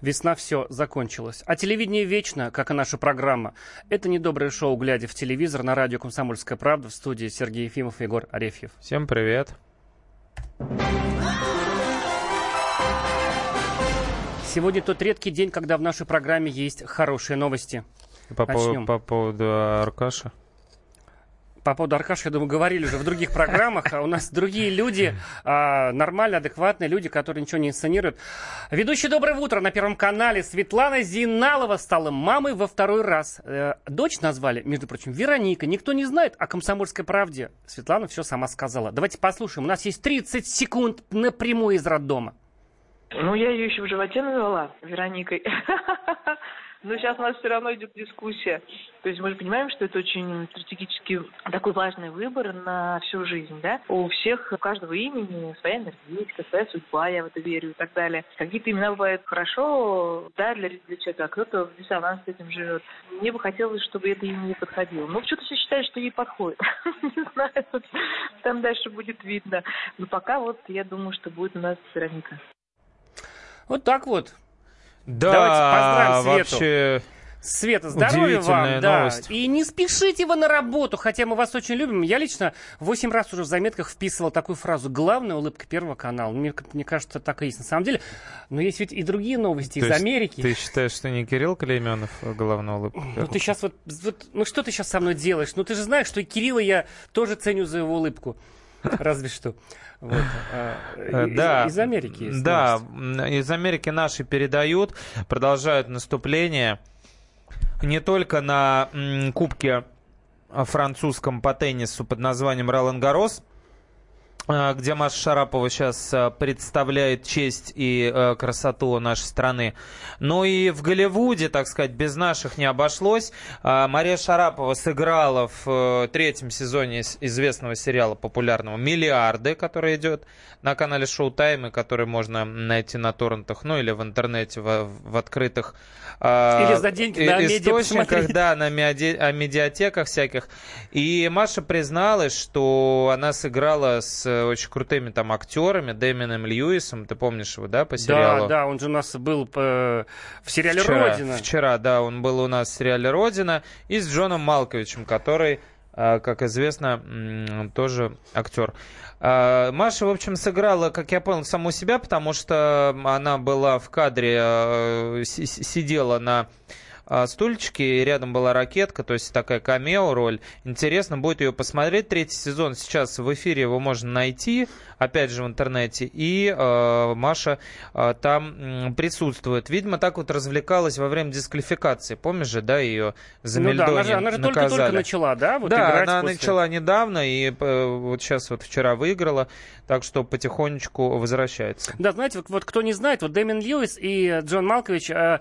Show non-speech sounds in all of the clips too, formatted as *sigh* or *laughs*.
Весна все закончилась. А телевидение вечно, как и наша программа. Это недоброе шоу «Глядя в телевизор» на радио «Комсомольская правда» в студии Сергей Ефимов и Егор Арефьев. Всем привет. Сегодня тот редкий день, когда в нашей программе есть хорошие новости. По, по, по поводу Аркаша? По поводу Аркаша, я думаю, говорили уже в других программах. А у нас другие люди, а, нормальные, адекватные люди, которые ничего не инсценируют. Ведущий «Доброе утро» на Первом канале Светлана Зиналова стала мамой во второй раз. Э, дочь назвали, между прочим, Вероника. Никто не знает о «Комсомольской правде». Светлана все сама сказала. Давайте послушаем. У нас есть 30 секунд напрямую из роддома. Ну, я ее еще в животе назвала Вероникой. *laughs* Но сейчас у нас все равно идет дискуссия. То есть мы же понимаем, что это очень стратегически такой важный выбор на всю жизнь, да? У всех, у каждого имени своя энергетика, своя судьба, я в это верю и так далее. Какие-то имена бывают хорошо, да, для, для человека, а кто-то в диссонанс с этим живет. Мне бы хотелось, чтобы это имя не подходило. Но что-то все считают, что ей подходит. *laughs* Не знаю, там дальше будет видно. Но пока вот я думаю, что будет у нас Вероника. Вот так вот. Да, Давайте поздравим Свету. вообще... Света, здоровья вам, да. Новость. И не спешите вы на работу, хотя мы вас очень любим. Я лично восемь раз уже в заметках вписывал такую фразу «Главная улыбка Первого канала». Мне, мне кажется, так и есть на самом деле. Но есть ведь и другие новости То из Америки. Ты считаешь, что не Кирилл Клейменов главная улыбка? Ну ты сейчас вот, вот... Ну что ты сейчас со мной делаешь? Ну ты же знаешь, что и Кирилла я тоже ценю за его улыбку. *laughs* Разве что. Вот. А, э, да, из, из Америки есть Да, из Америки наши передают, продолжают наступление не только на кубке французском по теннису под названием Ролан Гарос, а, где Маша Шарапова сейчас а, представляет честь и э, красоту нашей страны. Но и в Голливуде, так сказать, без наших не обошлось. Мария Шарапова сыграла в э, третьем сезоне известного сериала популярного «Миллиарды», который идет на канале Шоу Тайм, и который можно найти на торрентах, ну или в интернете, в, в открытых или за деньги на источниках, да, на меди, медиатеках всяких. И Маша призналась, что она сыграла с очень крутыми там актерами, Дэмином Льюисом, ты помнишь его, да, по сериалу? Да, да, он же у нас был по... в сериале вчера, «Родина». Вчера, да, он был у нас в сериале «Родина» и с Джоном Малковичем, который а, как известно, тоже актер. Маша, в общем, сыграла, как я понял, саму себя, потому что она была в кадре, сидела на стульчики, и рядом была ракетка, то есть такая камео роль. Интересно будет ее посмотреть. Третий сезон сейчас в эфире его можно найти, опять же в интернете, и э, Маша э, там э, присутствует. Видимо, так вот развлекалась во время дисквалификации. Помнишь же, да, ее за ну, да, она же, она же только-только начала, да, вот Да, она после... начала недавно, и э, вот сейчас вот вчера выиграла, так что потихонечку возвращается. Да, знаете, вот, вот кто не знает, вот Дэмин Льюис и Джон Малкович, э,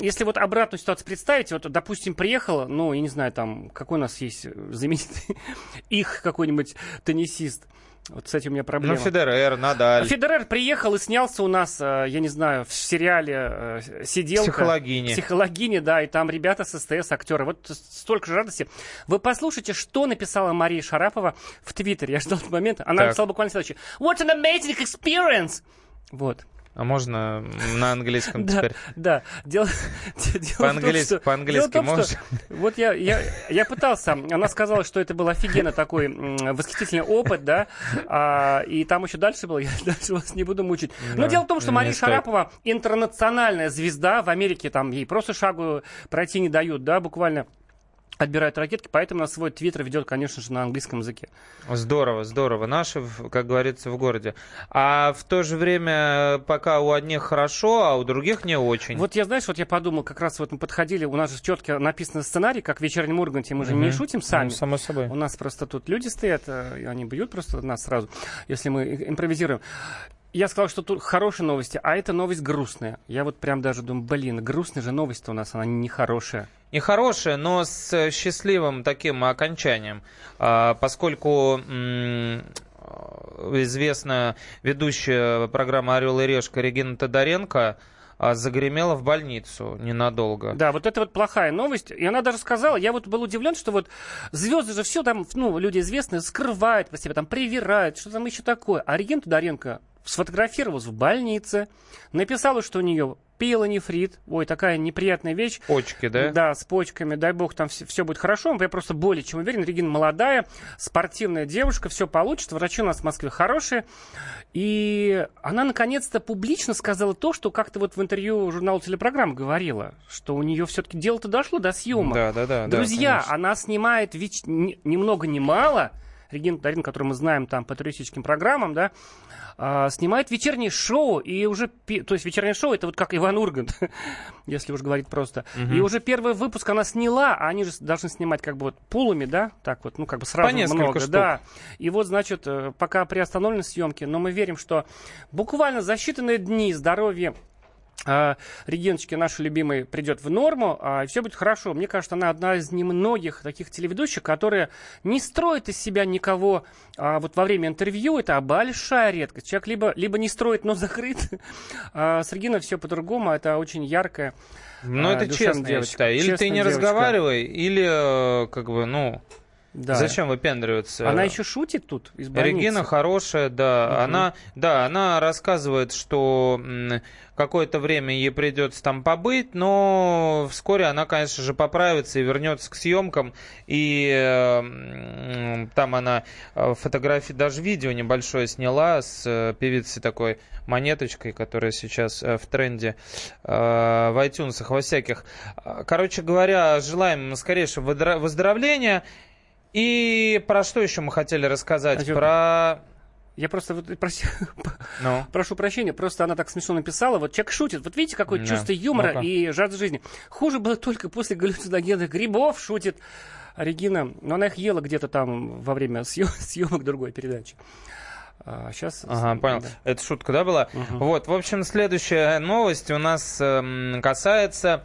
если вот обратную ситуацию представите, вот, допустим, приехал, ну, я не знаю, там, какой у нас есть знаменитый *laughs* их какой-нибудь теннисист, вот с этим у меня проблема. Ну, Федерер, Надаль. Федерер приехал и снялся у нас, э, я не знаю, в сериале э, «Сиделка». Психологини. Психологини, да, и там ребята с СТС, актеры. Вот столько же радости. Вы послушайте, что написала Мария Шарапова в Твиттере. Я ждал этот момент. Она так. написала буквально следующее. What an amazing experience! Вот. А можно на английском теперь? Да, дело, *laughs* по-английски, по-английски можешь? Вот я, я, я пытался, она сказала, что это был офигенно такой восхитительный опыт, да, а, и там еще дальше было, я *laughs* дальше вас не буду мучить. Но дело в том, что Мария Шарапова интернациональная звезда, в Америке там ей просто шагу пройти не дают, да, буквально отбирают ракетки, поэтому на свой твиттер ведет, конечно же, на английском языке. Здорово, здорово. Наши, как говорится, в городе. А в то же время, пока у одних хорошо, а у других не очень. Вот я, знаешь, вот я подумал, как раз вот мы подходили, у нас же четко написан сценарий, как в вечернем Урганте, мы же угу. не шутим сами. Ну, само собой. У нас просто тут люди стоят, э, они бьют просто нас сразу, если мы импровизируем я сказал, что тут хорошие новости, а это новость грустная. Я вот прям даже думаю, блин, грустная же новость у нас, она нехорошая. Нехорошая, но с счастливым таким окончанием, а, поскольку известная ведущая программы «Орел и решка» Регина Тодоренко а, загремела в больницу ненадолго. Да, вот это вот плохая новость. И она даже сказала, я вот был удивлен, что вот звезды же все там, ну, люди известные, скрывают по себе, там, привирают, что там еще такое. А Регина Тодоренко сфотографировалась в больнице, написала, что у нее пиелонефрит. Ой, такая неприятная вещь. Почки, да? Да, с почками. Дай бог, там все, все будет хорошо. Я просто более чем уверен. Регина молодая, спортивная девушка, все получится. Врачи у нас в Москве хорошие. И она наконец-то публично сказала то, что как-то вот в интервью журналу телепрограмм говорила, что у нее все-таки дело-то дошло до съемок. Да, да, да. Друзья, да, она снимает веч... ни, ни много ни мало. Регина Тарин, которую мы знаем там по туристическим программам, да, а, снимает вечернее шоу, и уже, то есть вечернее шоу, это вот как Иван Ургант, *laughs* если уж говорить просто. Угу. И уже первый выпуск она сняла, а они же должны снимать как бы вот пулами, да, так вот, ну как бы сразу По много, штук. да. И вот, значит, э, пока приостановлены съемки, но мы верим, что буквально за считанные дни здоровье а, Региночки наши любимые придет в норму, а, и все будет хорошо. Мне кажется, она одна из немногих таких телеведущих, которые не строит из себя никого а, вот во время интервью. Это большая редкость. Человек либо, либо не строит, но закрыт. *laughs* А с Региной все по-другому. Это очень яркая Ну, это честно, девочка. я считаю. Или ты не девочка. разговаривай, или, э, как бы, ну... Да. Зачем выпендриваться? Она еще шутит тут из больницы. Регина хорошая, да. Угу. Она, да, она рассказывает, что какое-то время ей придется там побыть, но вскоре она, конечно же, поправится и вернется к съемкам. И э, там она э, фотографии, даже видео небольшое сняла с э, певицей такой монеточкой, которая сейчас э, в тренде э, в iTunes во всяких. Короче говоря, желаем скорейшего выздоровления. И про что еще мы хотели рассказать? Про... Я просто вот, проси, *laughs* ну. прошу прощения, просто она так смешно написала. Вот человек шутит. Вот видите, какое да. чувство юмора ну и жажда жизни. Хуже было только после галлюциногенных грибов шутит Регина. Но она их ела где-то там во время *laughs* съемок другой передачи. А сейчас... Ага, понял. Да. Это шутка, да, была? Угу. Вот, в общем, следующая новость у нас э, касается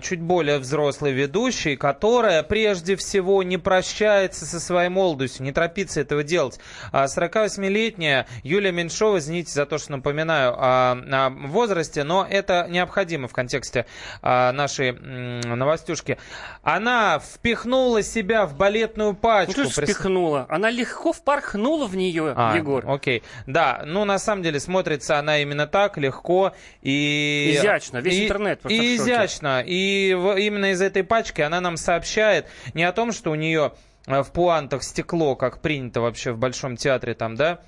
чуть более взрослый ведущий, которая прежде всего не прощается со своей молодостью, не торопится этого делать. 48-летняя а, Юлия Меньшова, извините за то, что напоминаю о, о возрасте, но это необходимо в контексте а, нашей новостюшки. Она впихнула себя в балетную пачку. Ну, что впихнула? Она легко впорхнула в нее, а, Егор. Окей. Да, ну на самом деле смотрится она именно так, легко и... Изящно, весь и, интернет просто и изящно. И именно из этой пачки она нам сообщает не о том, что у нее э, в пуантах стекло, как принято вообще в Большом театре там, да,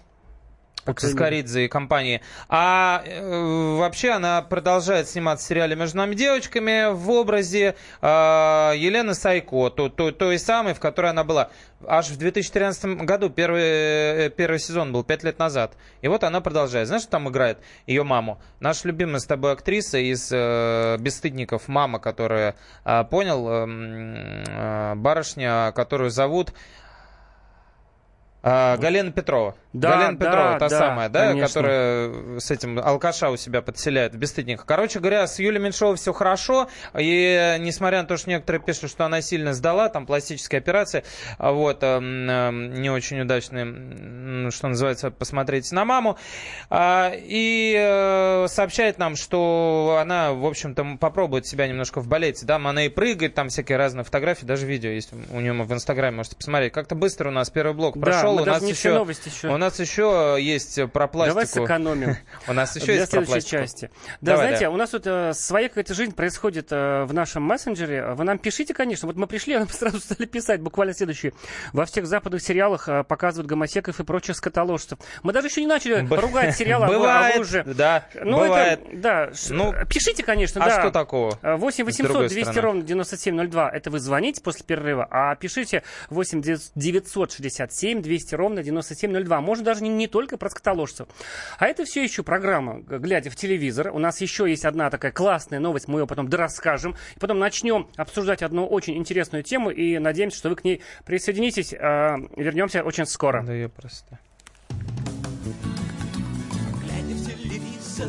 Цискоридзе и компании. А э, вообще она продолжает сниматься в сериале «Между нами девочками» в образе э, Елены Сайко, то, то, той самой, в которой она была. Аж в 2013 году первый, э, первый сезон был, пять лет назад. И вот она продолжает. Знаешь, что там играет ее маму? Наша любимая с тобой актриса из э, «Бесстыдников», мама, которая, э, понял, э, э, барышня, которую зовут... А, Галина Петрова. Да, Галина да, Петрова, та да, самая, да, конечно. которая с этим алкаша у себя подселяет в бесстыдниках. Короче говоря, с Юлией Меньшовой все хорошо. И несмотря на то, что некоторые пишут, что она сильно сдала, там пластическая операция, а вот, э, э, не очень удачная, что называется, посмотрите на маму. Э, и э, сообщает нам, что она, в общем-то, попробует себя немножко в балете. Да, она и прыгает, там всякие разные фотографии, даже видео есть у нее в Инстаграме, можете посмотреть. Как-то быстро у нас первый блок прошел. Да, у нас еще, новости еще. *laughs* У нас еще есть про пластику. Давай сэкономим. У нас еще есть про пластику. части. Да, знаете, у нас тут э, своя какая-то жизнь происходит э, в нашем мессенджере. Вы нам пишите, конечно. Вот мы пришли, *laughs* нам сразу стали писать буквально следующее. Во всех западных сериалах э, показывают гомосеков и прочих скотоложцев. Мы даже еще не начали ругать сериал, *laughs* бывает, уже... Да, ну, бывает. Это, да, ну, пишите, конечно, а да. что такого? 8 800 200 ровно 9702. Это вы звоните после перерыва. А пишите 8 967 200 ровно 9702. Можно даже не, не только про скотоложцев. А это все еще программа «Глядя в телевизор». У нас еще есть одна такая классная новость, мы ее потом дорасскажем. И потом начнем обсуждать одну очень интересную тему и надеемся, что вы к ней присоединитесь. А, вернемся очень скоро. Да я просто... Глядя в телевизор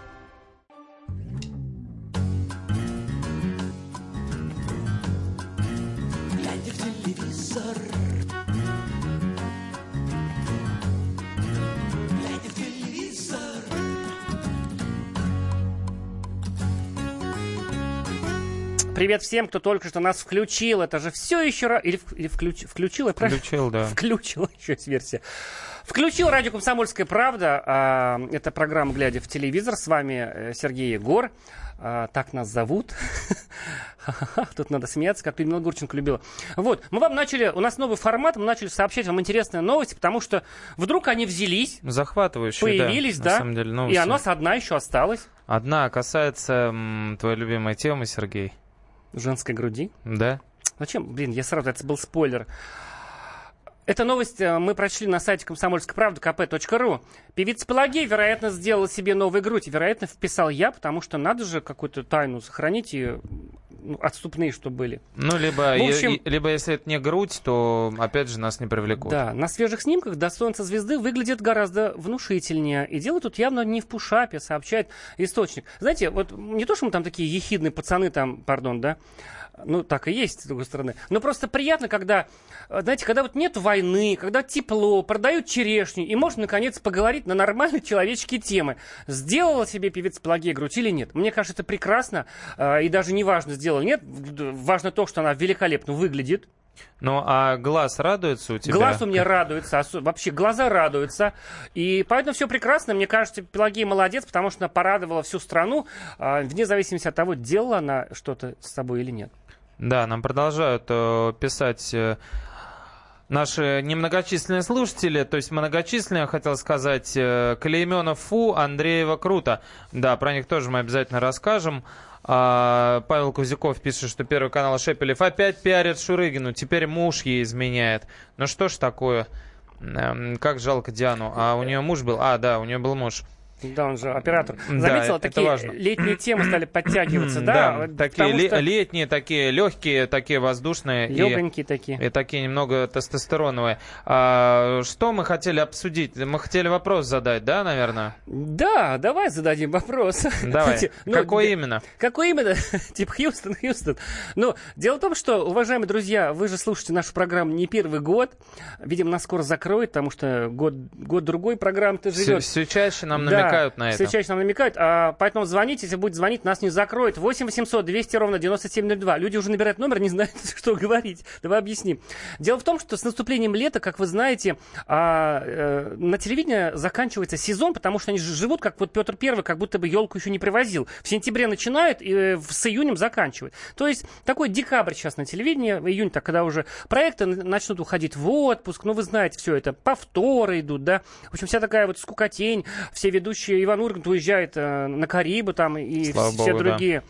Привет всем, кто только что нас включил. Это же все еще... ра- Или, или включ- включил, я правильно? Включил, да. Включил, *laughs* еще есть версия. Включил радио «Комсомольская правда». А, Это программа «Глядя в телевизор». С вами э, Сергей Егор. А, Так нас зовут. *laughs* Тут надо смеяться, как Людмила Гурченко любила. Вот, мы вам начали, у нас новый формат, мы начали сообщать вам интересные новости, потому что вдруг они взялись, Захватывающие, да, появились, на да, самом деле, и новости. у нас одна еще осталась. Одна касается м, твоей любимой темы, Сергей. Женской груди. Да? Зачем? Блин, я сразу, это был спойлер. Эта новость э, мы прочли на сайте комсомольской правды kp.ru. Певица Пелагея, вероятно, сделала себе новую грудь. Вероятно, вписал я, потому что надо же какую-то тайну сохранить и отступные, что были. Ну, либо, В общем- и- либо если это не грудь, то, опять же, нас не привлекут. Да, на свежих снимках достоинство звезды выглядит гораздо внушительнее. И дело тут явно не в пушапе, сообщает источник. Знаете, вот не то, что мы там такие ехидные пацаны там, пардон, да, ну, так и есть, с другой стороны. Но просто приятно, когда, э, знаете, когда вот нет войны, когда тепло, продают черешню, и можно, наконец, поговорить на нормальные человеческие темы. Сделала себе певица Пелагея грудь или нет? Мне кажется, это прекрасно, э, и даже не важно, сделала нет. Важно то, что она великолепно выглядит, Ну, а глаз радуется у тебя? Глаз у меня радуется, вообще глаза радуются. И поэтому все прекрасно. Мне кажется, Пелагея молодец, потому что она порадовала всю страну, а, вне зависимости от того, делала она что-то с собой или нет. Да, нам продолжают э, писать э, наши немногочисленные слушатели, то есть многочисленные, хотел сказать, э, Клейменов Фу, Андреева Круто. Да, про них тоже мы обязательно расскажем. А, Павел Кузяков пишет, что Первый канал Шепелев опять пиарит Шурыгину, теперь муж ей изменяет. Ну что ж такое? Эм, Как жалко Диану. А у нее муж был? А, да, у нее был муж. Да, он же оператор. Да, Заметила, это такие важно. летние темы стали подтягиваться, да? вот такие ле- что летние, такие легкие, такие воздушные. и- легонькие такие. И такие немного тестостероновые. А, что мы хотели обсудить? Мы хотели вопрос задать, да, наверное? Да, давай зададим вопрос. *laughs* Давай. Ну, Какой именно? Какой именно? *laughs* типа Хьюстон, Хьюстон. Ну, дело в том, что, уважаемые друзья, вы же слушаете нашу программу не первый год. Видимо, нас скоро закроют, потому что год, год-другой программа-то Все, живет. все чаще нам Да, намекают на все это. чаще нам намекают. А, поэтому звоните, если будет звонить, нас не закроют. 8 800 200 ровно 9702. Люди уже набирают номер, не знают, *laughs* что говорить. Давай объясним. Дело в том, что с наступлением лета, как вы знаете, а, э, на телевидении заканчивается сезон, потому что они живут, как вот Петр Первый, как будто бы елку еще не привозил. В сентябре начинают и э, с июнем заканчивают. То есть такой декабрь сейчас на телевидении, июнь, так когда уже проекты начнут уходить в отпуск, ну вы знаете все это, повторы идут, да. В общем, вся такая вот скукотень, все ведущие, Иван Ургант уезжает э, на Карибы там и Слава все богу, да. другие.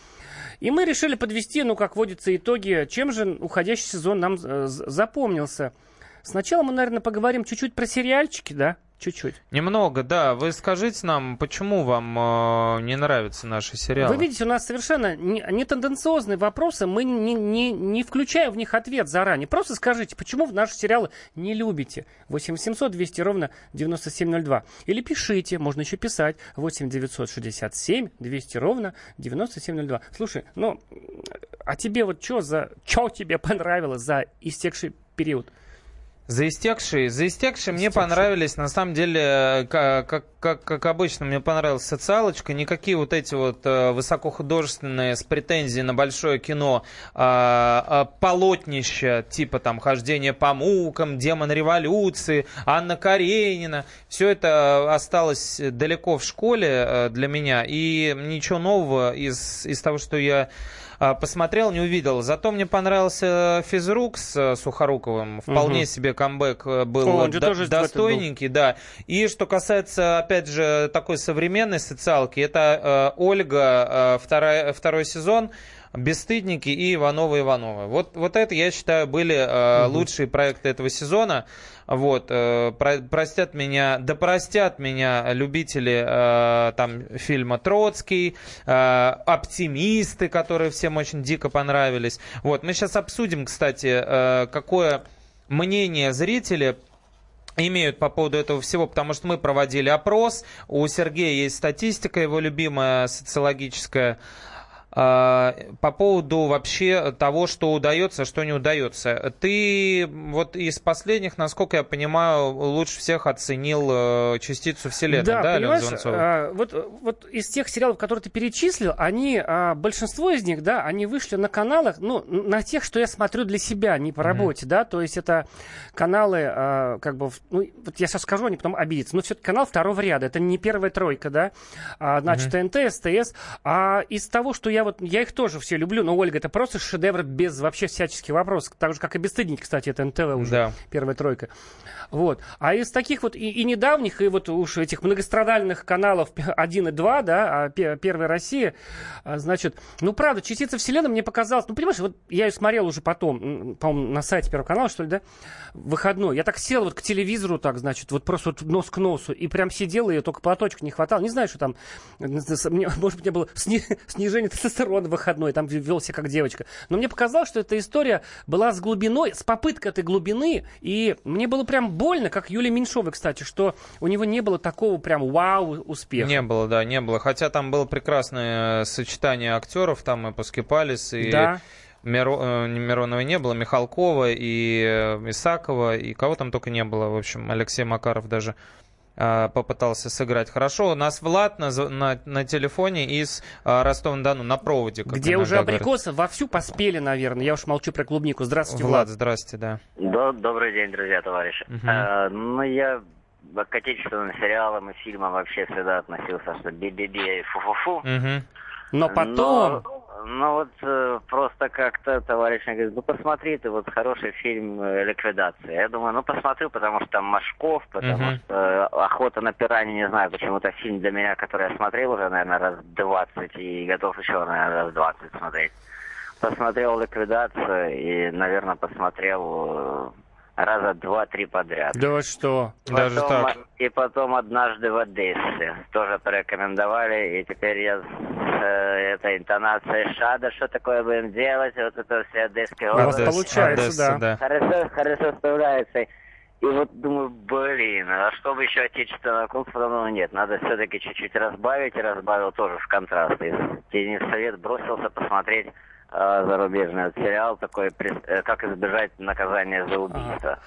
И мы решили подвести, ну, как водится, итоги, чем же уходящий сезон нам э, запомнился. Сначала мы, наверное, поговорим чуть-чуть про сериальчики, да? Чуть-чуть. Немного, да. Вы скажите нам, почему вам э, не нравятся наши сериалы? Вы видите, у нас совершенно не, не тенденциозные вопросы, мы не, не, не включаем в них ответ заранее. Просто скажите, почему в наши сериалы не любите? 8 800 200 ровно 9702. Или пишите, можно еще писать, 8 967 200 ровно 9702. Слушай, ну, а тебе вот что за... Что тебе понравилось за истекший период? За истекшие, за истекшие мне понравились, на самом деле, э, ка- как, как, как обычно, мне понравилась социалочка, никакие вот эти вот э, высокохудожественные с претензией на большое кино а, а, полотнища, типа там «Хождение по мукам», «Демон революции», «Анна Каренина», все это осталось далеко в школе э, для меня, и ничего нового из, из того, что я посмотрел, не увидел. Зато мне понравился физрук с э, Сухоруковым. Вполне Мгм. себе камбэк э, был О, до- тоже этом был. достойненький, да. И что касается, опять же, такой современной социалки, это э, Ольга, э, вторая, второй сезон. Бесстыдники и Ивановы Ивановы. Вот, вот это, я считаю, были э, лучшие проекты этого сезона. Вот, э, про- простят меня, да простят меня любители э, там фильма Троцкий, э, оптимисты, которые всем очень дико понравились. Вот, мы сейчас обсудим, кстати, э, какое мнение зрители имеют по поводу этого всего, потому что мы проводили опрос, у Сергея есть статистика, его любимая социологическая. А, по поводу вообще того, что удается, что не удается. Ты вот из последних, насколько я понимаю, лучше всех оценил э, частицу Вселенной, да, да понимаешь, а, вот, вот из тех сериалов, которые ты перечислил, они, а, большинство из них, да, они вышли на каналах, ну, на тех, что я смотрю для себя, не по работе, mm-hmm. да, то есть это каналы, а, как бы, ну, вот я сейчас скажу, они потом обидятся, но все-таки канал второго ряда, это не первая тройка, да, а, значит, mm-hmm. ТНТ, СТС, а из того, что я вот, я их тоже все люблю, но Ольга, это просто шедевр без вообще всяческих вопросов, так же, как и Бесстыдники, кстати, это НТВ уже, да. первая тройка. Вот. А из таких вот и, и недавних, и вот уж этих многострадальных каналов 1 и 2, да, а Первая Россия, а, значит, ну, правда, частица Вселенной мне показалась, ну, понимаешь, вот я ее смотрел уже потом, по-моему, на сайте Первого канала, что ли, да, выходной. Я так сел вот к телевизору, так, значит, вот просто вот нос к носу, и прям сидел, и только платочек не хватало. Не знаю, что там, *laughs* может быть, мне было сни, снижение *laughs* тестостерона выходной, там вел себя как девочка. Но мне показалось, что эта история была с глубиной, с попыткой этой глубины, и мне было прям больно, как Юлия Меньшовой, кстати, что у него не было такого прям вау успеха. Не было, да, не было. Хотя там было прекрасное сочетание актеров, там и Паскипалис, и... Да. Миро, э, Миронова не было, Михалкова и э, Исакова, и кого там только не было, в общем, Алексей Макаров даже э, попытался сыграть хорошо. У нас Влад на, на, на телефоне из Ростова-на-Дону на проводе. Где уже абрикосы говорят. вовсю поспели, наверное. Я уж молчу про клубнику. Здравствуйте, Влад. Влад, здрасте, да. Добрый день, друзья, товарищи. Угу. А, ну, я к отечественным сериалам и фильмам вообще всегда относился, что би-би-би и фу-фу-фу. Угу. Но потом... Но, но вот э, просто как-то товарищ мне говорит, ну посмотри ты, вот хороший фильм э, «Ликвидация». Я думаю, ну посмотрю, потому что там Машков, потому uh-huh. что э, «Охота на пираньи», не знаю, почему-то фильм для меня, который я смотрел уже, наверное, раз 20 и готов еще, наверное, раз 20 смотреть. Посмотрел «Ликвидацию» и, наверное, посмотрел э, раза два-три подряд. Да что, потом, даже так. И потом однажды в Одессе тоже порекомендовали, и теперь я с э, этой интонацией шада, что такое будем делать, вот это все одесские области. получается, Одесса, да. Хорошо, хорошо справляется. И вот думаю, блин, а чтобы еще отечественного кунг-фу, ну нет, надо все-таки чуть-чуть разбавить, и разбавил тоже в контраст. И Денис Совет бросился посмотреть зарубежный сериал такой, э, как избежать наказания за убийство.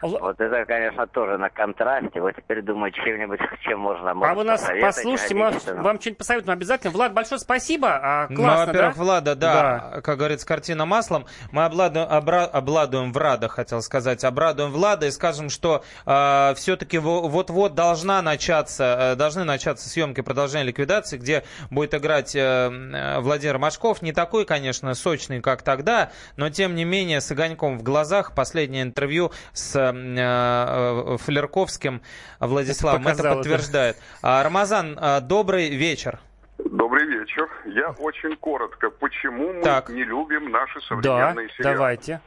Ага. Вот это, конечно, тоже на контрасте. Вот теперь думаю, чем-нибудь, *laughs* чем можно А вы нас послушайте, мы вам что-нибудь посоветуем обязательно. Влад, большое спасибо. А, ну, классно, ну, во-первых, да? Влада, да, да, как говорится, картина маслом. Мы обладуем, обра- обладуем Врада, хотел сказать, обрадуем Влада и скажем, что э, все-таки вот-вот должна начаться, э, должны начаться съемки продолжения ликвидации, где будет играть э, э Владимир Машков. Не такой, конечно, сочный, как тогда, но тем не менее с огоньком в глазах. Последнее интервью с э, э Флерковским Владиславом это, это подтверждает. А, Рамазан, э, добрый вечер. Добрый вечер. Я очень коротко. Почему мы так. не любим наши современные да, сериалы? давайте.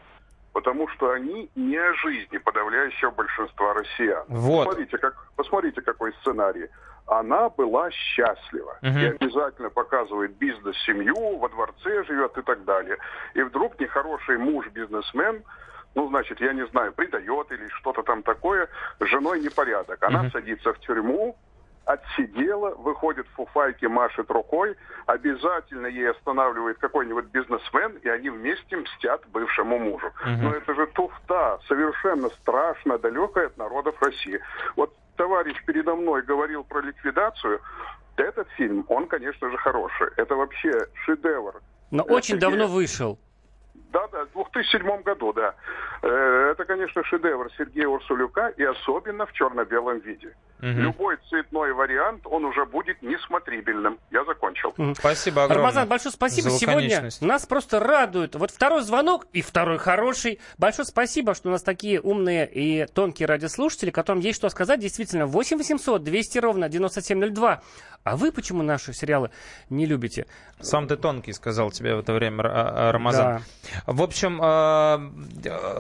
Потому что они не о жизни подавляющего большинства россиян. Вот. Посмотрите, как, посмотрите, какой сценарий она была счастлива. Угу. И обязательно показывает бизнес-семью, во дворце живет и так далее. И вдруг нехороший муж-бизнесмен, ну, значит, я не знаю, предает или что-то там такое, с женой непорядок. Она угу. садится в тюрьму, отсидела, выходит в фуфайке, машет рукой, обязательно ей останавливает какой-нибудь бизнесмен, и они вместе мстят бывшему мужу. Угу. Но это же туфта, совершенно страшно далекая от народов России. Вот товарищ передо мной говорил про ликвидацию, этот фильм, он, конечно же, хороший. Это вообще шедевр. Но это очень давно вышел. Да, да, в 2007 году, да. Э, это, конечно, шедевр Сергея Урсулюка, и особенно в черно-белом виде. Угу. Любой цветной вариант, он уже будет несмотрибельным. Я закончил. Спасибо огромное. Рамазан, большое спасибо. Сегодня нас просто радует. Вот второй звонок и второй хороший. Большое спасибо, что у нас такие умные и тонкие радиослушатели, которым есть что сказать. Действительно, 8 800 200 ровно 9702. А вы почему наши сериалы не любите? Сам ты тонкий, сказал тебе в это время а, Рамазан. Да. В общем, а,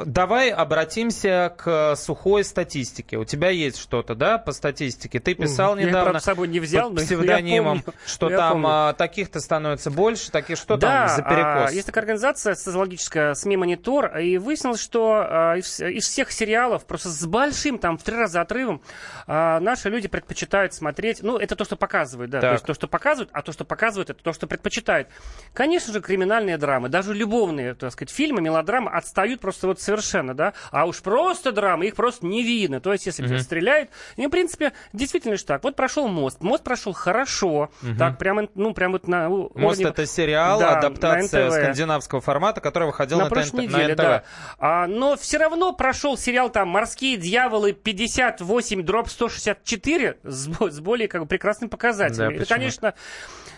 давай обратимся к сухой статистике. У тебя есть что-то, да, по статистике? Ты писал я, недавно я, с собой не взял, под псевдонимом, помню, что там а, таких-то становится больше, таких что да, там за перекос? А, есть такая организация социологическая СМИ Монитор, и выяснилось, что из, из всех сериалов просто с большим, там, в три раза отрывом, наши люди предпочитают смотреть, ну, это то, что показывают показывают, да. То есть то, что показывают, а то, что показывают, это то, что предпочитают. Конечно же, криминальные драмы, даже любовные, так сказать, фильмы, мелодрамы отстают просто вот совершенно, да. А уж просто драмы, их просто не видно. То есть, если mm-hmm. стреляют, и, в принципе, действительно же так. Вот прошел мост. Мост прошел хорошо. Mm-hmm. Так, прямо, ну, прям вот на Мост уровне... это сериал, да, адаптация скандинавского формата, который выходил на, на прошлой неделе, на НТВ. Да. А, но все равно прошел сериал там «Морские дьяволы 58 дробь 164» с, с более как бы прекрасным показателем. Да, это, конечно,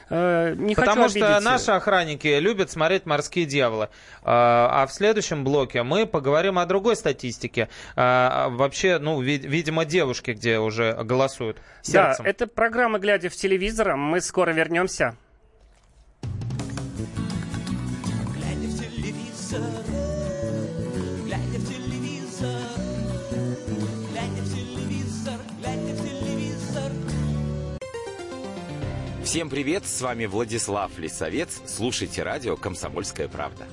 э, не Потому хочу что наши охранники любят смотреть «Морские дьяволы». А, а в следующем блоке мы поговорим о другой статистике. А, вообще, ну, видимо, девушки, где уже голосуют сердцем. Да, это программа «Глядя в телевизор». Мы скоро вернемся. Всем привет, с вами Владислав Лисовец. Слушайте радио «Комсомольская правда».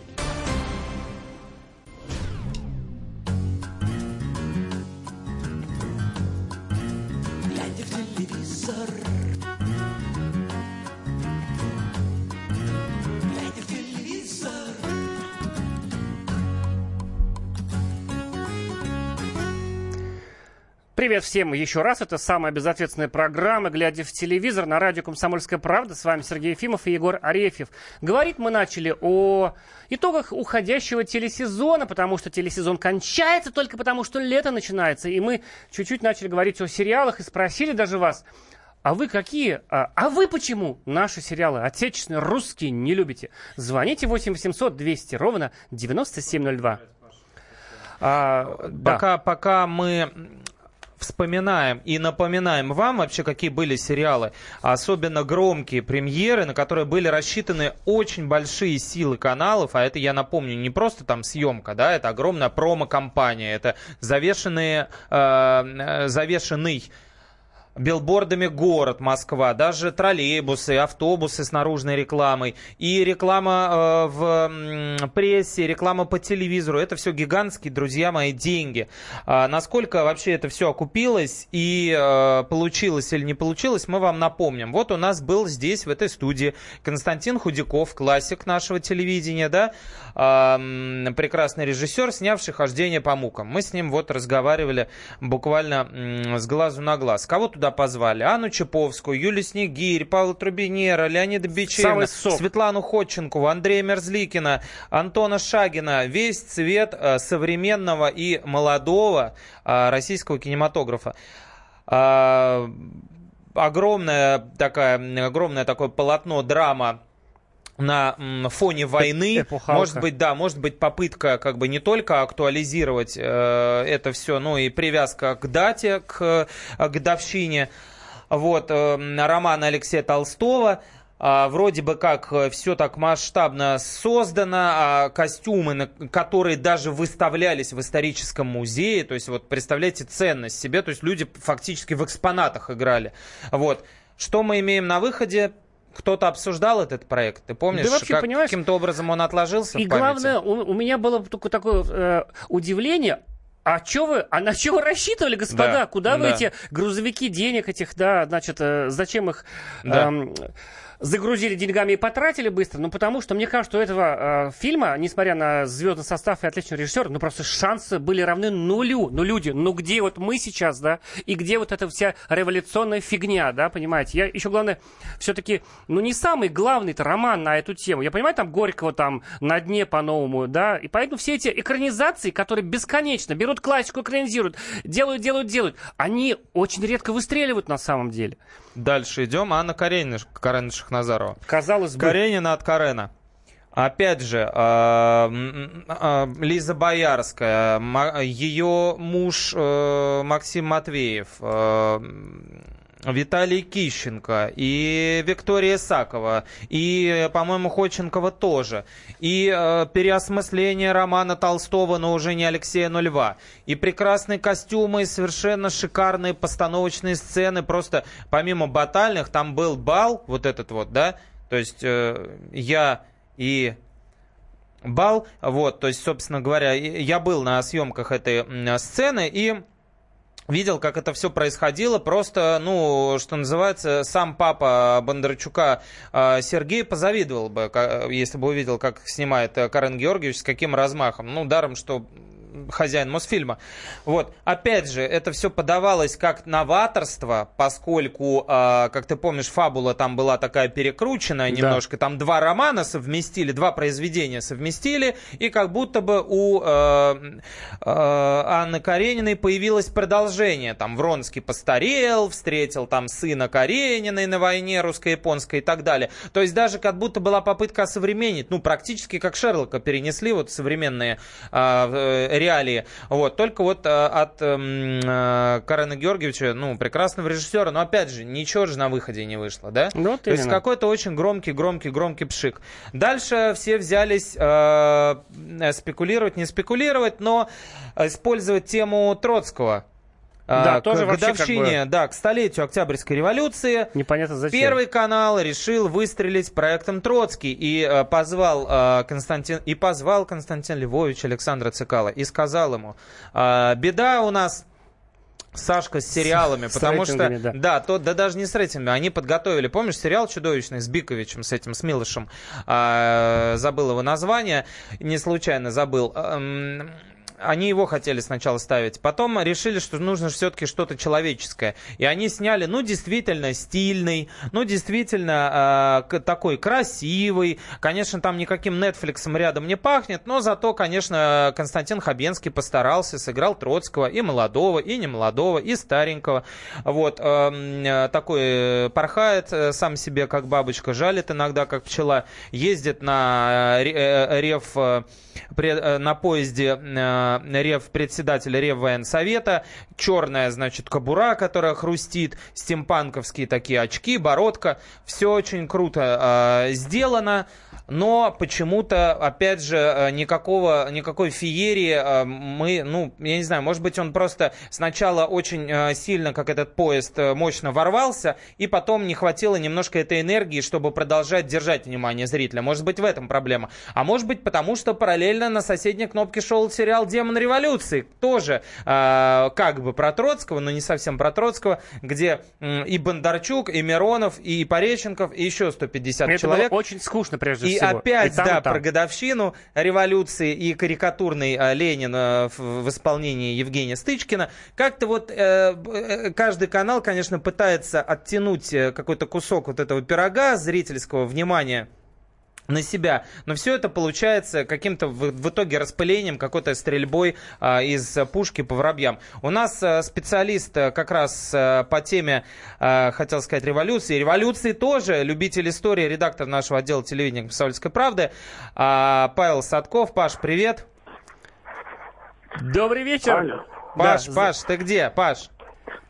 Привет всем еще раз. Это самая безответственная программа «Глядя в телевизор» на радио «Комсомольская правда». С вами Сергей Ефимов и Егор Арефьев. Говорить мы начали о итогах уходящего телесезона, потому что телесезон кончается только потому, что лето начинается. И мы чуть-чуть начали говорить о сериалах и спросили даже вас, а вы какие? А, а вы почему наши сериалы отечественные, русские не любите? Звоните 8 800 200 ровно 9702. А, пока, да. пока мы вспоминаем и напоминаем вам вообще, какие были сериалы, особенно громкие премьеры, на которые были рассчитаны очень большие силы каналов, а это, я напомню, не просто там съемка, да, это огромная промо-компания, это завешенные, э, э завешенный билбордами город Москва, даже троллейбусы, автобусы с наружной рекламой и реклама э, в прессе, реклама по телевизору. Это все гигантские, друзья мои, деньги. А насколько вообще это все окупилось и э, получилось или не получилось, мы вам напомним. Вот у нас был здесь, в этой студии, Константин Худяков, классик нашего телевидения, да, э, прекрасный режиссер, снявший «Хождение по мукам». Мы с ним вот разговаривали буквально э, с глазу на глаз. Кого туда позвали? Анну Чаповскую, Юлию Снегирь, Павла Трубинера, Леонида Бичевина, Светлану Ходченкову, Андрея Мерзликина, Антона Шагина. Весь цвет э, современного и молодого э, российского кинематографа э, огромное такая, огромное такое полотно драма на фоне войны. Эпохалка. Может быть, да, может быть попытка как бы не только актуализировать э, это все, но и привязка к дате, к э, годовщине. Вот, э, роман Алексея Толстого. А, вроде бы как э, все так масштабно создано, а костюмы, которые даже выставлялись в историческом музее, то есть вот представляете ценность себе, то есть люди фактически в экспонатах играли. Вот. Что мы имеем на выходе? Кто-то обсуждал этот проект? Ты помнишь, да вообще, как, понимаешь, каким-то образом он отложился И главное, у, у меня было только такое э, удивление, а что вы, а на вы рассчитывали, господа? Да, Куда да. вы эти грузовики денег этих, да, значит, э, зачем их... Да. Эм, загрузили деньгами и потратили быстро, ну потому что мне кажется, у этого э, фильма, несмотря на звездный состав и отличный режиссер, ну просто шансы были равны нулю. Ну люди, ну где вот мы сейчас, да, и где вот эта вся революционная фигня, да, понимаете? Я еще главное, все-таки, ну не самый главный-то роман на эту тему. Я понимаю, там Горького там на дне по-новому, да, и поэтому все эти экранизации, которые бесконечно берут классику, экранизируют, делают, делают, делают, они очень редко выстреливают на самом деле. Дальше идем. Анна Каренина, Каренина Шахназарова. Казалось бы. Каренина от Карена. Опять же, э, э, Лиза Боярская, ее муж э, Максим Матвеев, Виталий Кищенко, и Виктория Сакова, и, по-моему, Ходченкова тоже, и э, переосмысление романа Толстого, но уже не Алексея Нульва, и прекрасные костюмы, и совершенно шикарные постановочные сцены, просто помимо батальных, там был бал, вот этот вот, да, то есть э, я и бал, вот, то есть, собственно говоря, я был на съемках этой сцены, и видел, как это все происходило. Просто, ну, что называется, сам папа Бондарчука э, Сергей позавидовал бы, если бы увидел, как снимает э, Карен Георгиевич, с каким размахом. Ну, даром, что хозяин Мосфильма. Вот, опять же, это все подавалось как новаторство, поскольку, э, как ты помнишь, фабула там была такая перекрученная немножко, да. там два романа совместили, два произведения совместили, и как будто бы у э, э, Анны Карениной появилось продолжение. Там Вронский постарел, встретил там сына Карениной на войне русско-японской и так далее. То есть даже как будто была попытка осовременить, ну, практически как Шерлока перенесли вот современные э, реалии. Вот, только вот э, от э, Карена Георгиевича, ну, прекрасного режиссера, но опять же, ничего же на выходе не вышло, да? Ну, То есть какой-то очень громкий, громкий, громкий пшик. Дальше все взялись э, спекулировать, не спекулировать, но использовать тему Троцкого. Да, к тоже годовщине, как бы... да, к столетию Октябрьской революции. Непонятно зачем. Первый канал решил выстрелить проектом Троцкий и э, позвал э, Константин и позвал Константин Львович Александра Цикала и сказал ему: э, беда у нас Сашка с сериалами, с, потому с что да. да, то да даже не с рейтингами, они подготовили, помнишь, сериал чудовищный с Биковичем, с этим с Милышем, э, забыл его название, не случайно забыл. Э, они его хотели сначала ставить. Потом решили, что нужно все-таки что-то человеческое. И они сняли, ну, действительно стильный, ну, действительно э, такой красивый. Конечно, там никаким Netflix рядом не пахнет, но зато, конечно, Константин Хабенский постарался, сыграл Троцкого и молодого, и немолодого, и старенького. Вот, э, такой порхает э, сам себе, как бабочка, жалит иногда, как пчела, ездит на э, э рев э, на поезде рев председателя Реввоенсовета, черная, значит, кабура, которая хрустит, стимпанковские такие очки, бородка. Все очень круто э, сделано но почему-то, опять же, э, никакого, никакой феерии э, мы, ну, я не знаю, может быть, он просто сначала очень э, сильно, как этот поезд, мощно ворвался, и потом не хватило немножко этой энергии, чтобы продолжать держать внимание зрителя. Может быть, в этом проблема. А может быть, потому что параллельно на соседней кнопке шел сериал «Демон революции», тоже как бы про Троцкого, но не совсем про Троцкого, где и Бондарчук, и Миронов, и Пореченков, и еще 150 Это человек. Было очень скучно, прежде и всего. опять, и там, да, и там. про годовщину революции и карикатурный а, Ленин а, в, в исполнении Евгения Стычкина. Как-то вот э, э каждый канал, конечно, пытается оттянуть э, какой-то кусок вот этого пирога зрительского внимания на себя. Но все это получается каким-то в, в итоге распылением, какой-то стрельбой а, из пушки по воробьям. У нас а, специалист а, как раз а, по теме, а, хотел сказать, революции. Революции тоже, любитель истории, редактор нашего отдела телевидения «Комсомольской правды» а, Павел Садков. Паш, привет. Добрый вечер. Алло. Паш, да. Паш, ты где? Паш.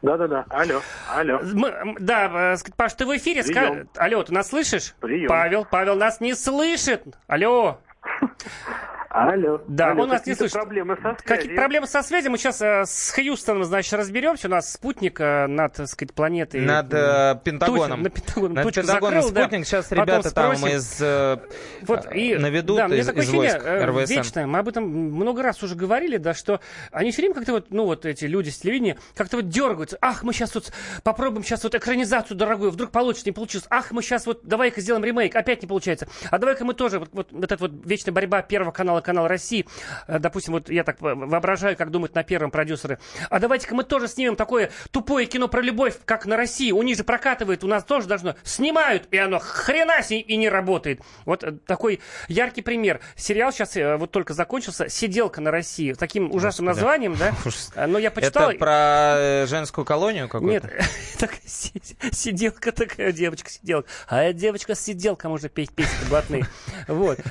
Да-да-да, алло, алло. Мы, да, э, Паш, ты в эфире? Ска... Алло, ты нас слышишь? Прием. Павел, Павел нас не слышит. Алло. *laughs* Алло. Да, Алло, он нас не слышит. проблемы со связью. Какие проблемы со связью? Мы сейчас э, с Хьюстоном, значит, разберемся. У нас спутник э, над, так сказать, планетой. Над э, Пентагоном. Тучу, над Пентагоном. Над Пентагоном закрыл, спутник. Да. Сейчас ребята там из... Э, вот, и, наведут да, из, из войск э, РВСН. вечное. Мы об этом много раз уже говорили, да, что они все время как-то вот, ну вот эти люди с телевидения, как-то вот дергаются. Ах, мы сейчас вот попробуем сейчас вот экранизацию дорогую, вдруг получится, не получилось. Ах, мы сейчас вот давай-ка сделаем ремейк, опять не получается. А давай-ка мы тоже, вот, вот, вот эта вот вечная борьба Первого канала, канала России, Э, допустим, вот я так воображаю, как думают на первом продюсеры, а давайте-ка мы тоже снимем такое тупое кино про любовь, как на России. У них же прокатывает, у нас тоже должно. Снимают, и оно хрена и не работает. Вот э, такой яркий пример. Сериал сейчас э, вот только закончился «Сиделка на России». Таким ужасным Господи. названием, да? *laughs* Но я почитал... Это про женскую колонию какую-то? Нет, *laughs* так, сиделка такая, девочка-сиделка. А девочка-сиделка может петь песни блатные. Вот. *laughs*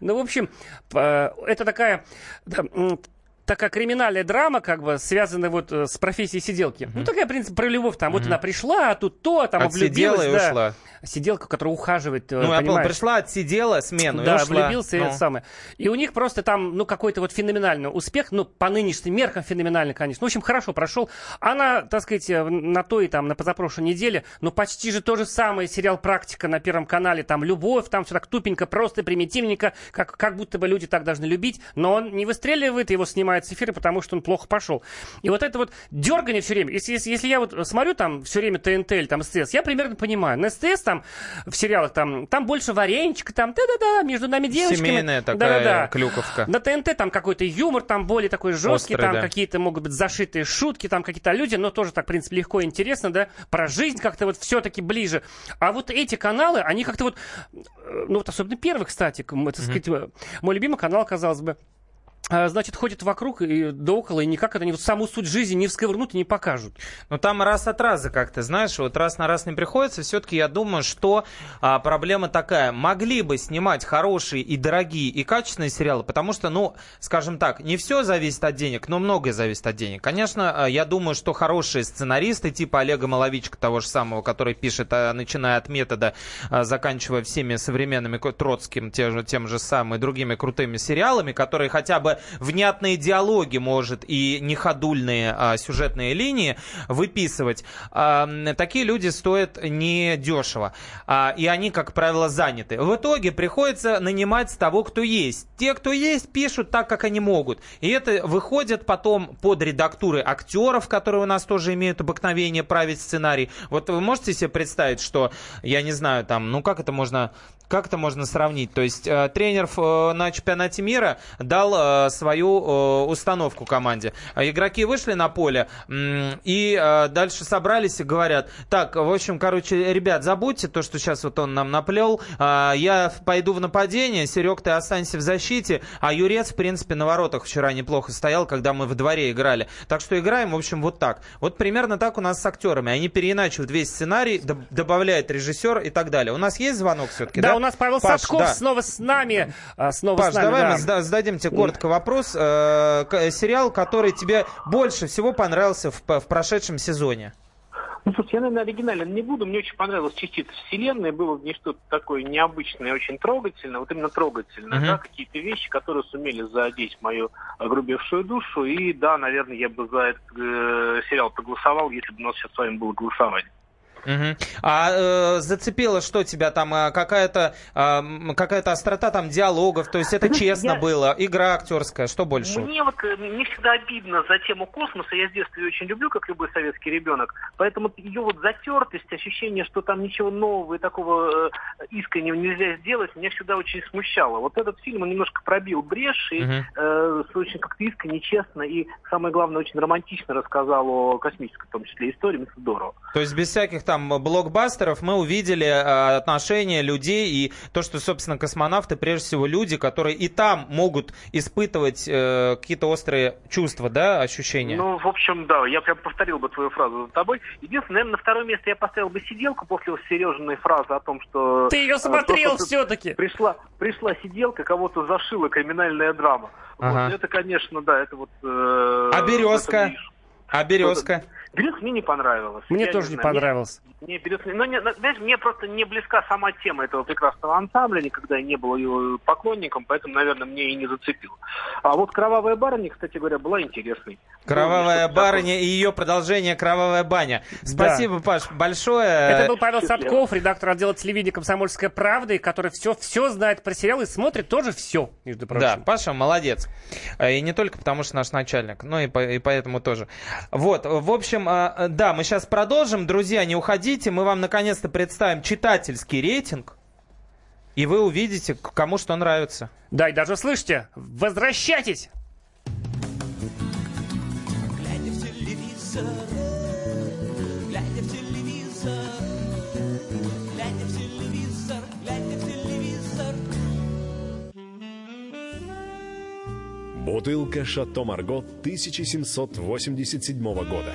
Ну, в общем, это такая да, такая криминальная драма, как бы, связанная вот э, с профессией сиделки. Mm-hmm. Ну, такая, в принципе, про любовь. Там mm-hmm. вот она пришла, а тут то, там Отсидела влюбилась. и да. ушла. Сиделка, которая ухаживает, э, Ну, понимаешь? пришла, отсидела смену Да, и ушла. влюбился ну. и это самое. И у них просто там, ну, какой-то вот феноменальный успех, ну, по нынешним меркам феноменальный, конечно. Ну, в общем, хорошо прошел. Она, так сказать, э, на той, там, на позапрошлой неделе, ну, почти же то же самое, сериал «Практика» на Первом канале, там, любовь, там все так тупенько, просто примитивненько, как, как будто бы люди так должны любить, но он не выстреливает, его снимает снимать с эфира, потому что он плохо пошел. И вот это вот дергание все время. Если, если, если я вот смотрю там все время ТНТ или там СТС, я примерно понимаю. На СТС там в сериалах там, там больше вареничка, там да-да-да, между нами девочками. Семейная такая Да-да-да. клюковка. На ТНТ там какой-то юмор, там более такой жесткий, Острый, там да. какие-то могут быть зашитые шутки, там какие-то люди, но тоже так, в принципе, легко и интересно, да, про жизнь как-то вот все-таки ближе. А вот эти каналы, они как-то вот, э, ну вот особенно первый, кстати, так сказать, э, мой любимый канал, казалось бы, значит, ходит вокруг и да около, и никак это не, вот саму суть жизни не всковырнут и не покажут. Ну там раз от раза как-то, знаешь, вот раз на раз не приходится. Все-таки я думаю, что а, проблема такая. Могли бы снимать хорошие и дорогие и качественные сериалы, потому что, ну, скажем так, не все зависит от денег, но многое зависит от денег. Конечно, а, я думаю, что хорошие сценаристы типа Олега Маловичка, того же самого, который пишет, а, начиная от метода, а, заканчивая всеми современными Троцким, тем же, тем же самым и другими крутыми сериалами, которые хотя бы внятные диалоги, может, и не ходульные а, сюжетные линии выписывать. А, такие люди стоят недешево. А, и они, как правило, заняты. В итоге приходится нанимать с того, кто есть. Те, кто есть, пишут так, как они могут. И это выходит потом под редактуры актеров, которые у нас тоже имеют обыкновение править сценарий. Вот вы можете себе представить, что, я не знаю, там, ну как это можно... Как это можно сравнить? То есть э, тренер э, на чемпионате мира дал э, свою установку команде. Игроки вышли на поле и дальше собрались и говорят, так, в общем, короче, ребят, забудьте то, что сейчас вот он нам наплел, я пойду в нападение, Серег, ты останься в защите, а Юрец, в принципе, на воротах вчера неплохо стоял, когда мы в дворе играли. Так что играем, в общем, вот так. Вот примерно так у нас с актерами. Они переиначивают весь сценарий, доб- добавляет режиссер и так далее. У нас есть звонок все-таки, Да, да? У нас Павел Паш, Садков да. снова с нами. а, снова Паш, с нами, давай да. мы зададим тебе коротко вопрос. Э, к- сериал, который тебе больше всего понравился в, в прошедшем сезоне. Ну, слушай, я, наверное, оригинален не буду. Мне очень понравилась частица вселенной. Было в ней что-то такое необычное, очень трогательное. Вот именно трогательное, Мгм. да, какие-то вещи, которые сумели задеть мою огрубевшую душу. И да, наверное, я бы за этот э, сериал проголосовал, если бы у нас сейчас с вами было голосование. Мгм. А э, зацепило что тебя там? э, какая-то э, какая-то острота там диалогов? То есть это честно я- было? Игра актерская? Что больше? Мне вот э, мне всегда обидно за тему космоса. Я с детства ее очень люблю, как любой советский ребенок. Поэтому ее вот затертость, ощущение, что там ничего нового и такого э, искреннего нельзя сделать, меня всегда очень смущало. Вот этот фильм, он немножко пробил брешь и Мгм. э, очень как-то искренне, честно и, самое главное, очень романтично рассказал о космической, в том числе, истории. Это здорово. То есть без всяких там блокбастеров мы увидели э, отношения людей и то, что, собственно, космонавты, прежде всего, люди, которые и там могут испытывать э, какие-то острые чувства, да, ощущения? Ну, в общем, да, я прям повторил бы твою фразу за тобой. Единственное, наверное, на второе место я поставил бы сиделку после Сережиной фразы о том, что... Ты ее э, смотрел все-таки. Пришла, пришла сиделка, кого-то зашила криминальная драма. Ага. Вот, это, конечно, да, это вот... э, А «Березка»? это. А березка? «Березка» мне не понравилась. Мне Я тоже не мне- понравилось. Мне, «Березка» ну, не- знаешь, мне просто не близка сама тема этого прекрасного ансамбля, никогда я не был его поклонником, поэтому, наверное, мне и не зацепил. А вот «Кровавая барыня», кстати говоря, была интересной. Кровавая что-то барыня и ее продолжение Кровавая баня. Спасибо, Паш, большое. Это был Павел счастливо. Садков, редактор отдела телевидения «Комсомольская правда», и который все, все знает про сериал и смотрит тоже все, между прочим. Да, Паша молодец. А, И не только потому, что наш начальник, но и, по- и поэтому тоже. Вот, в общем, а, да, мы сейчас продолжим. Друзья, не уходите. Мы вам наконец-то представим читательский рейтинг. И вы увидите, кому что нравится. Да, и даже слышите, возвращайтесь! Глядя в телевизор, глядя в телевизор, глядя в телевизор, глядя в телевизор. Бутылка «Шато Марго» 1787 года.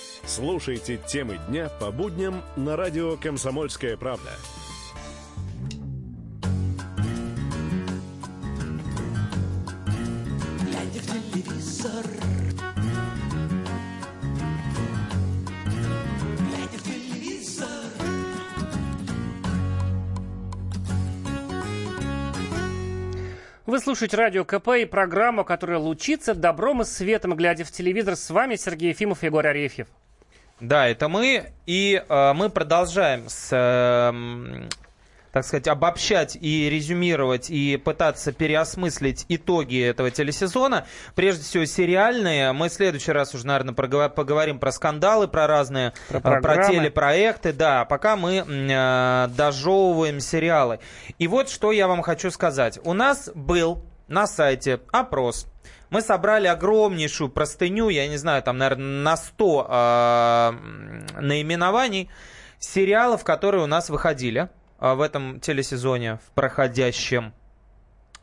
Слушайте темы дня по будням на радио «Комсомольская правда». телевизор. Вы слушаете Радио КП и программу, которая лучится добром и светом, глядя в телевизор. С вами Сергей Ефимов и Егор Арефьев. Да, это мы. И э, мы продолжаем с э, так сказать, обобщать и резюмировать, и пытаться переосмыслить итоги этого телесезона. Прежде всего, сериальные. Мы в следующий раз уже, наверное, поговорим про скандалы, про разные, про, э, про телепроекты. Да, пока мы э, дожевываем сериалы. И вот что я вам хочу сказать. У нас был на сайте опрос мы собрали огромнейшую простыню, я не знаю, там, наверное, на 100 э, наименований сериалов, которые у нас выходили. А, в этом телесезоне, в проходящем,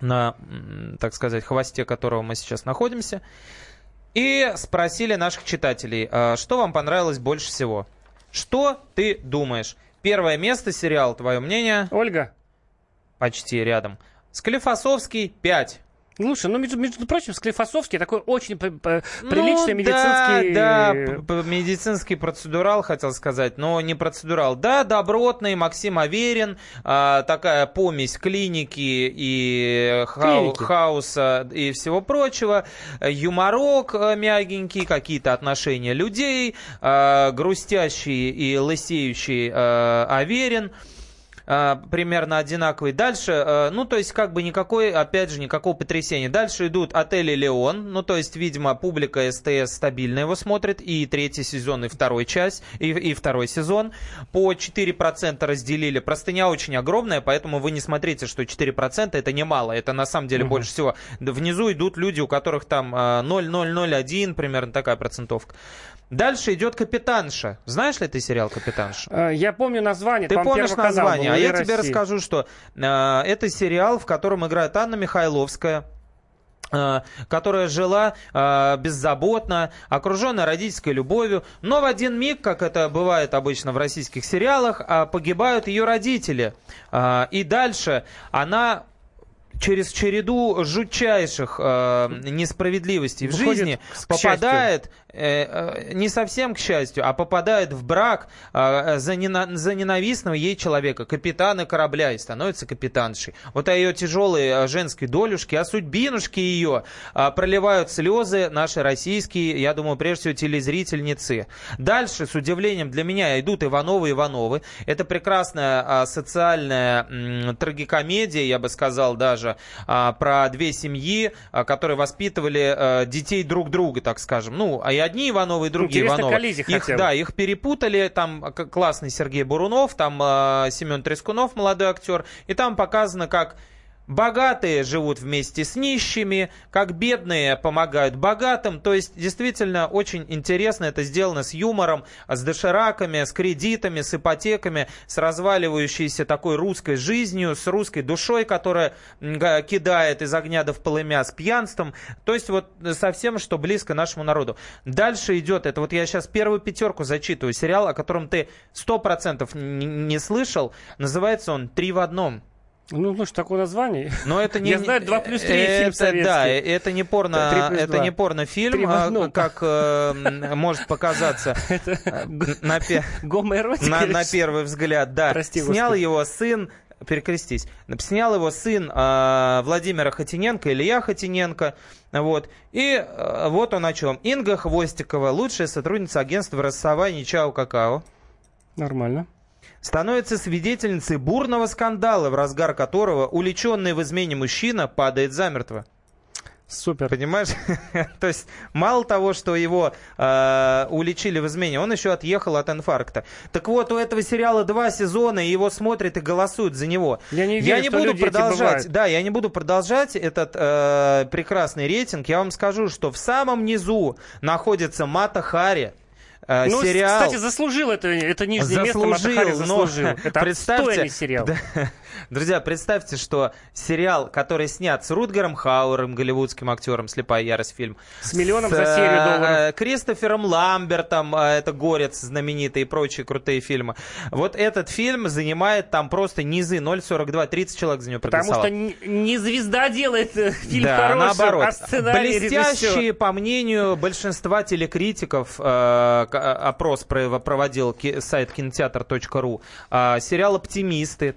на, так сказать, хвосте которого мы сейчас находимся. И спросили наших читателей, а, что вам понравилось больше всего. Что ты думаешь? Первое место сериал, твое мнение? Ольга. Почти рядом. Склифосовский 5. Слушай, ну, между, между прочим, Склифосовский такой очень приличный ну, медицинский... Да, да, медицинский процедурал, хотел сказать, но не процедурал. Да, добротный, Максим Аверин, а, такая помесь клиники и хау, хаоса и всего прочего. Юморок э, мягенький, какие-то отношения людей, а, грустящий и лысеющий а, Аверин. А, примерно одинаковый. Дальше, а, ну, то есть, как бы никакой, опять же, никакого потрясения. Дальше идут отели Леон, ну, то есть, видимо, публика СТС стабильно его смотрит, и третий сезон, и второй часть, и, и второй сезон. По 4% разделили. Простыня очень огромная, поэтому вы не смотрите, что 4% это немало, это на самом деле угу. больше всего. Внизу идут люди, у которых там 0,001, а, примерно такая процентовка. Дальше идет «Капитанша». Знаешь ли ты сериал «Капитанша»? Э, я помню название. Ты помнишь название, а я России. тебе расскажу, что э, это сериал, в котором играет Анна Михайловская, э, которая жила э, беззаботно, окруженная родительской любовью, но в один миг, как это бывает обычно в российских сериалах, э, погибают ее родители. Э, и дальше она через череду жутчайших э, несправедливостей в жизни попадает, не совсем к счастью, а попадает в брак э, за, нена, за ненавистного ей человека, капитана корабля, и становится капитаншей. Вот о ее тяжелой э, женской долюшке, о судьбинушке ее э, проливают слезы наши российские, я думаю, прежде всего, телезрительницы. Дальше, с удивлением для меня, идут Ивановы-Ивановы. Это прекрасная э, социальная э, трагикомедия, я бы сказал даже, а, про две семьи, а, которые воспитывали а, детей друг друга, так скажем. Ну, а и одни Ивановы, и другие Интересно, Ивановы. их, да, их перепутали. Там классный Сергей Бурунов, там а, Семен Трескунов, молодой актер. И там показано, как Богатые живут вместе с нищими, как бедные помогают богатым. То есть, действительно, очень интересно это сделано с юмором, с дошираками, с кредитами, с ипотеками, с разваливающейся такой русской жизнью, с русской душой, которая кидает из огня до в полымя, с пьянством. То есть, вот совсем, что близко нашему народу. Дальше идет, это вот я сейчас первую пятерку зачитываю, сериал, о котором ты сто процентов не слышал. Называется он «Три в одном». Ну, ну что такое название? Но это *laughs* не... Я знаю 2 плюс 3 это, фильм советский. Да, это не порно, это не порнофильм, а, как э, может показаться *laughs* на, на, на первый взгляд. Да. Прости, Снял Господи. его сын перекрестись. Снял его сын э, Владимира Хотиненко, Илья Хотиненко. Вот. И э, вот он о чем. Инга Хвостикова, лучшая сотрудница агентства расставания Чао Какао. Нормально становится свидетельницей бурного скандала, в разгар которого уличенный в измене мужчина падает замертво. Супер. Понимаешь? *laughs* То есть мало того, что его э, уличили в измене, он еще отъехал от инфаркта. Так вот, у этого сериала два сезона, и его смотрят и голосуют за него. Я не, верю, я не буду продолжать. Да, я не буду продолжать этот э, прекрасный рейтинг. Я вам скажу, что в самом низу находится Мата Хари. Э, ну, сериал... Кстати, заслужил это, это нижнее заслужил, место Матахари заслужил. Но... Это представьте, сериал. Да, друзья, представьте, что сериал, который снят с Рутгером Хауэром, голливудским актером «Слепая ярость» фильм. С миллионом с, за серию долларов. Э, Кристофером Ламбертом, э, это «Горец» знаменитый и прочие крутые фильмы. Вот этот фильм занимает там просто низы 0,42, 30 человек за него проголосовало. Потому что не звезда делает фильм да, хороший, наоборот. а сценарий Блестящие, режиссер. по мнению большинства телекритиков, опрос проводил сайт кинотеатр.ру. А, сериал «Оптимисты»,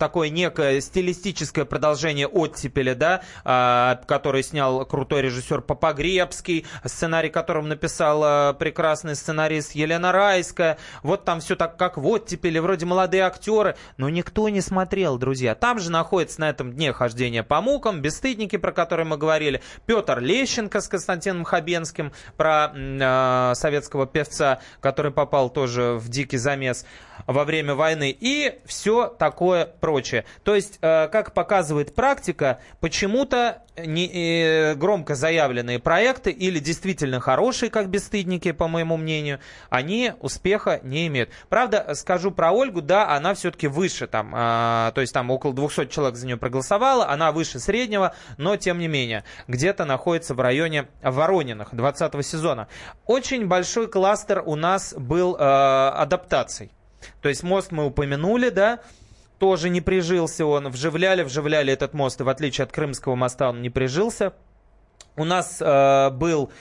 стилистическое продолжение «Оттепеля», да, а, который снял крутой режиссер Попогребский, сценарий которым написала прекрасный сценарист Елена Райская. Вот там все так, как в «Оттепеле», вроде молодые актеры, но никто не смотрел, друзья. Там же находится на этом дне хождения по мукам, «Бесстыдники», про которые мы говорили, Петр Лещенко с Константином Хабенским, про э, советского певца, который попал тоже в дикий замес во время войны и все такое прочее. То есть, э, как показывает практика, почему-то не, э, громко заявленные проекты или действительно хорошие, как бесстыдники, по моему мнению, они успеха не имеют. Правда, скажу про Ольгу, да, она все-таки выше там, э, то есть там около 200 человек за нее проголосовало, она выше среднего, но тем не менее, где-то находится в районе Ворониных 20 сезона. Очень большой кластер у нас был э, адаптаций. То есть мост мы упомянули, да, тоже не прижился он. Вживляли, вживляли этот мост, и в отличие от Крымского моста он не прижился. У нас э, был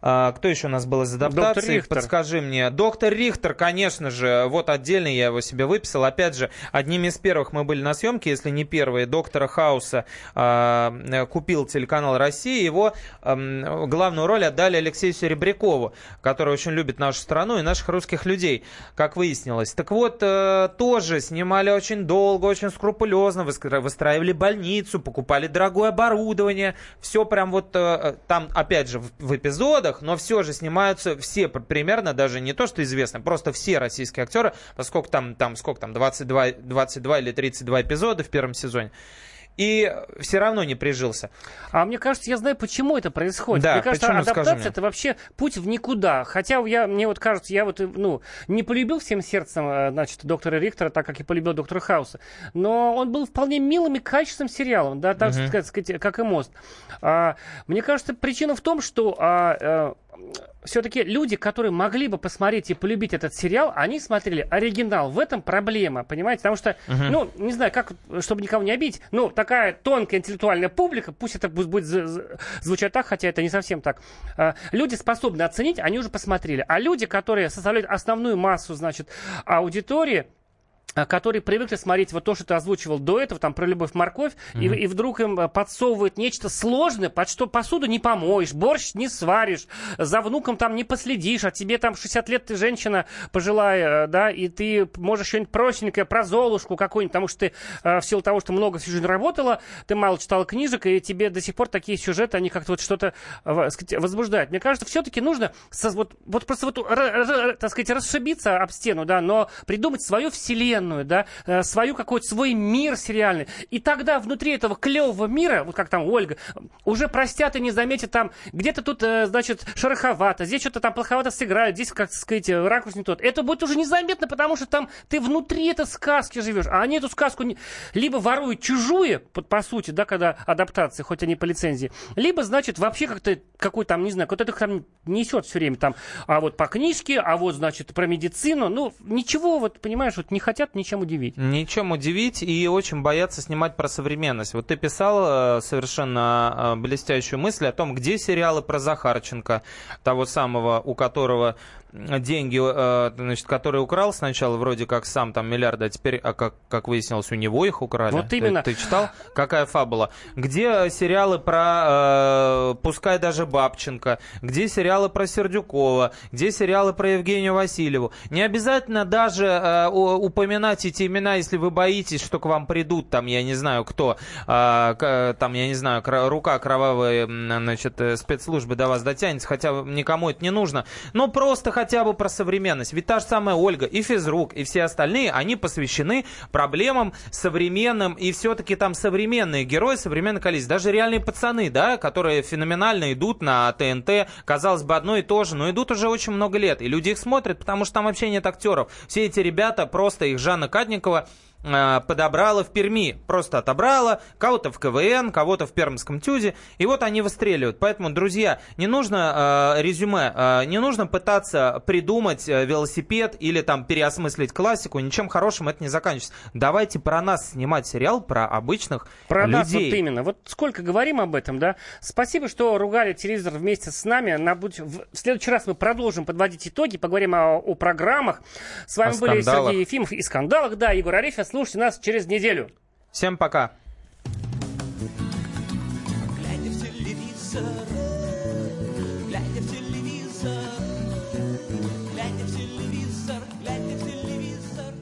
а, кто еще у нас был из адаптации? Подскажи мне. Доктор Рихтер, конечно же. Вот отдельно я его себе выписал. Опять же, одними из первых мы были на съемке, если не первые. Доктора Хауса э, купил телеканал России. Его э, главную роль отдали Алексею Серебрякову, который очень любит нашу страну и наших русских людей, как выяснилось. Так вот, э, тоже снимали очень долго, очень скрупулезно, выстраивали больницу, покупали дорогое оборудование. Все прям вот э, там, опять же, в эпизодах эпизодах, но все же снимаются все примерно, даже не то, что известно, просто все российские актеры, поскольку там, там сколько там, 22, 22 или 32 эпизода в первом сезоне и все равно не прижился. А мне кажется, я знаю, почему это происходит. Да, мне кажется, почему, адаптация это вообще путь в никуда. Хотя я, мне вот кажется, я вот ну, не полюбил всем сердцем э, значит, доктора Риктора, так как и полюбил доктора Хауса. Но он был вполне милым и качественным сериалом, да, так uh-huh. сказать, как и мост. А, мне кажется, причина в том, что а, а, все-таки люди, которые могли бы посмотреть и полюбить этот сериал, они смотрели оригинал. В этом проблема, понимаете? Потому что, uh-huh. ну, не знаю, как, чтобы никого не обидеть, ну, такая тонкая интеллектуальная публика, пусть это будет звучать так, хотя это не совсем так. А, люди способны оценить, они уже посмотрели. А люди, которые составляют основную массу, значит, аудитории, которые привыкли смотреть вот то, что ты озвучивал до этого, там, про любовь-морковь, mm-hmm. и, и вдруг им э, подсовывают нечто сложное, под что посуду не помоешь, борщ не сваришь, за внуком там не последишь, а тебе там 60 лет ты женщина пожилая, э, да, и ты можешь что-нибудь простенькое про Золушку какую-нибудь, потому что ты э, в силу того, что много всю жизнь работала, ты мало читала книжек, и тебе до сих пор такие сюжеты, они как-то вот что-то сказать, возбуждают. Мне кажется, все-таки нужно со, вот, вот просто вот, так сказать, расшибиться об стену, да, но придумать свою вселенную, вселенную, да, э, свою какой-то свой мир сериальный. И тогда внутри этого клевого мира, вот как там Ольга, уже простят и не заметят там, где-то тут, э, значит, шероховато, здесь что-то там плоховато сыграют, здесь, как сказать, ракурс не тот. Это будет уже незаметно, потому что там ты внутри этой сказки живешь, а они эту сказку не... либо воруют чужие, по, сути, да, когда адаптации, хоть они по лицензии, либо, значит, вообще как-то какой там, не знаю, вот это там несет все время там, а вот по книжке, а вот, значит, про медицину, ну, ничего, вот, понимаешь, вот не хотят ничем удивить. Ничем удивить и очень боятся снимать про современность. Вот ты писал э, совершенно э, блестящую мысль о том, где сериалы про Захарченко, того самого, у которого деньги, э, значит, которые украл сначала вроде как сам там миллиарды, а теперь, а как, как выяснилось, у него их украли. Вот именно. Ты, ты читал? Какая фабула? Где сериалы про, э, пускай даже Бабченко, где сериалы про Сердюкова, где сериалы про Евгению Васильеву. Не обязательно даже э, упоминать эти имена, если вы боитесь, что к вам придут, там, я не знаю кто, э, там, я не знаю, рука кровавой, значит, э, спецслужбы до вас дотянется, хотя никому это не нужно. Но просто хотя бы про современность. Ведь та же самая Ольга и физрук, и все остальные, они посвящены проблемам современным, и все-таки там современные герои, современный количество. Даже реальные пацаны, да, которые феноменально идут на ТНТ, казалось бы, одно и то же, но идут уже очень много лет. И люди их смотрят, потому что там вообще нет актеров. Все эти ребята, просто их Жанна Кадникова, подобрала в Перми. Просто отобрала кого-то в КВН, кого-то в Пермском ТЮЗе. И вот они выстреливают. Поэтому, друзья, не нужно э, резюме, э, не нужно пытаться придумать э, велосипед или там переосмыслить классику. Ничем хорошим это не заканчивается. Давайте про нас снимать сериал, про обычных про людей. нас вот именно. Вот сколько говорим об этом, да? Спасибо, что ругали телевизор вместе с нами. На, будь, в следующий раз мы продолжим подводить итоги, поговорим о, о программах. С вами О были скандалах. Сергей Ефимов и скандалах, да, Егор Арефьев. Слушайте нас через неделю. Всем пока. Глядя в телевизор, глядя в телевизор, глядя в телевизор, глядя в телевизор.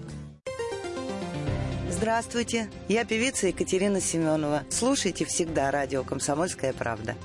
Здравствуйте, я певица Екатерина Семенова. Слушайте всегда радио «Комсомольская правда».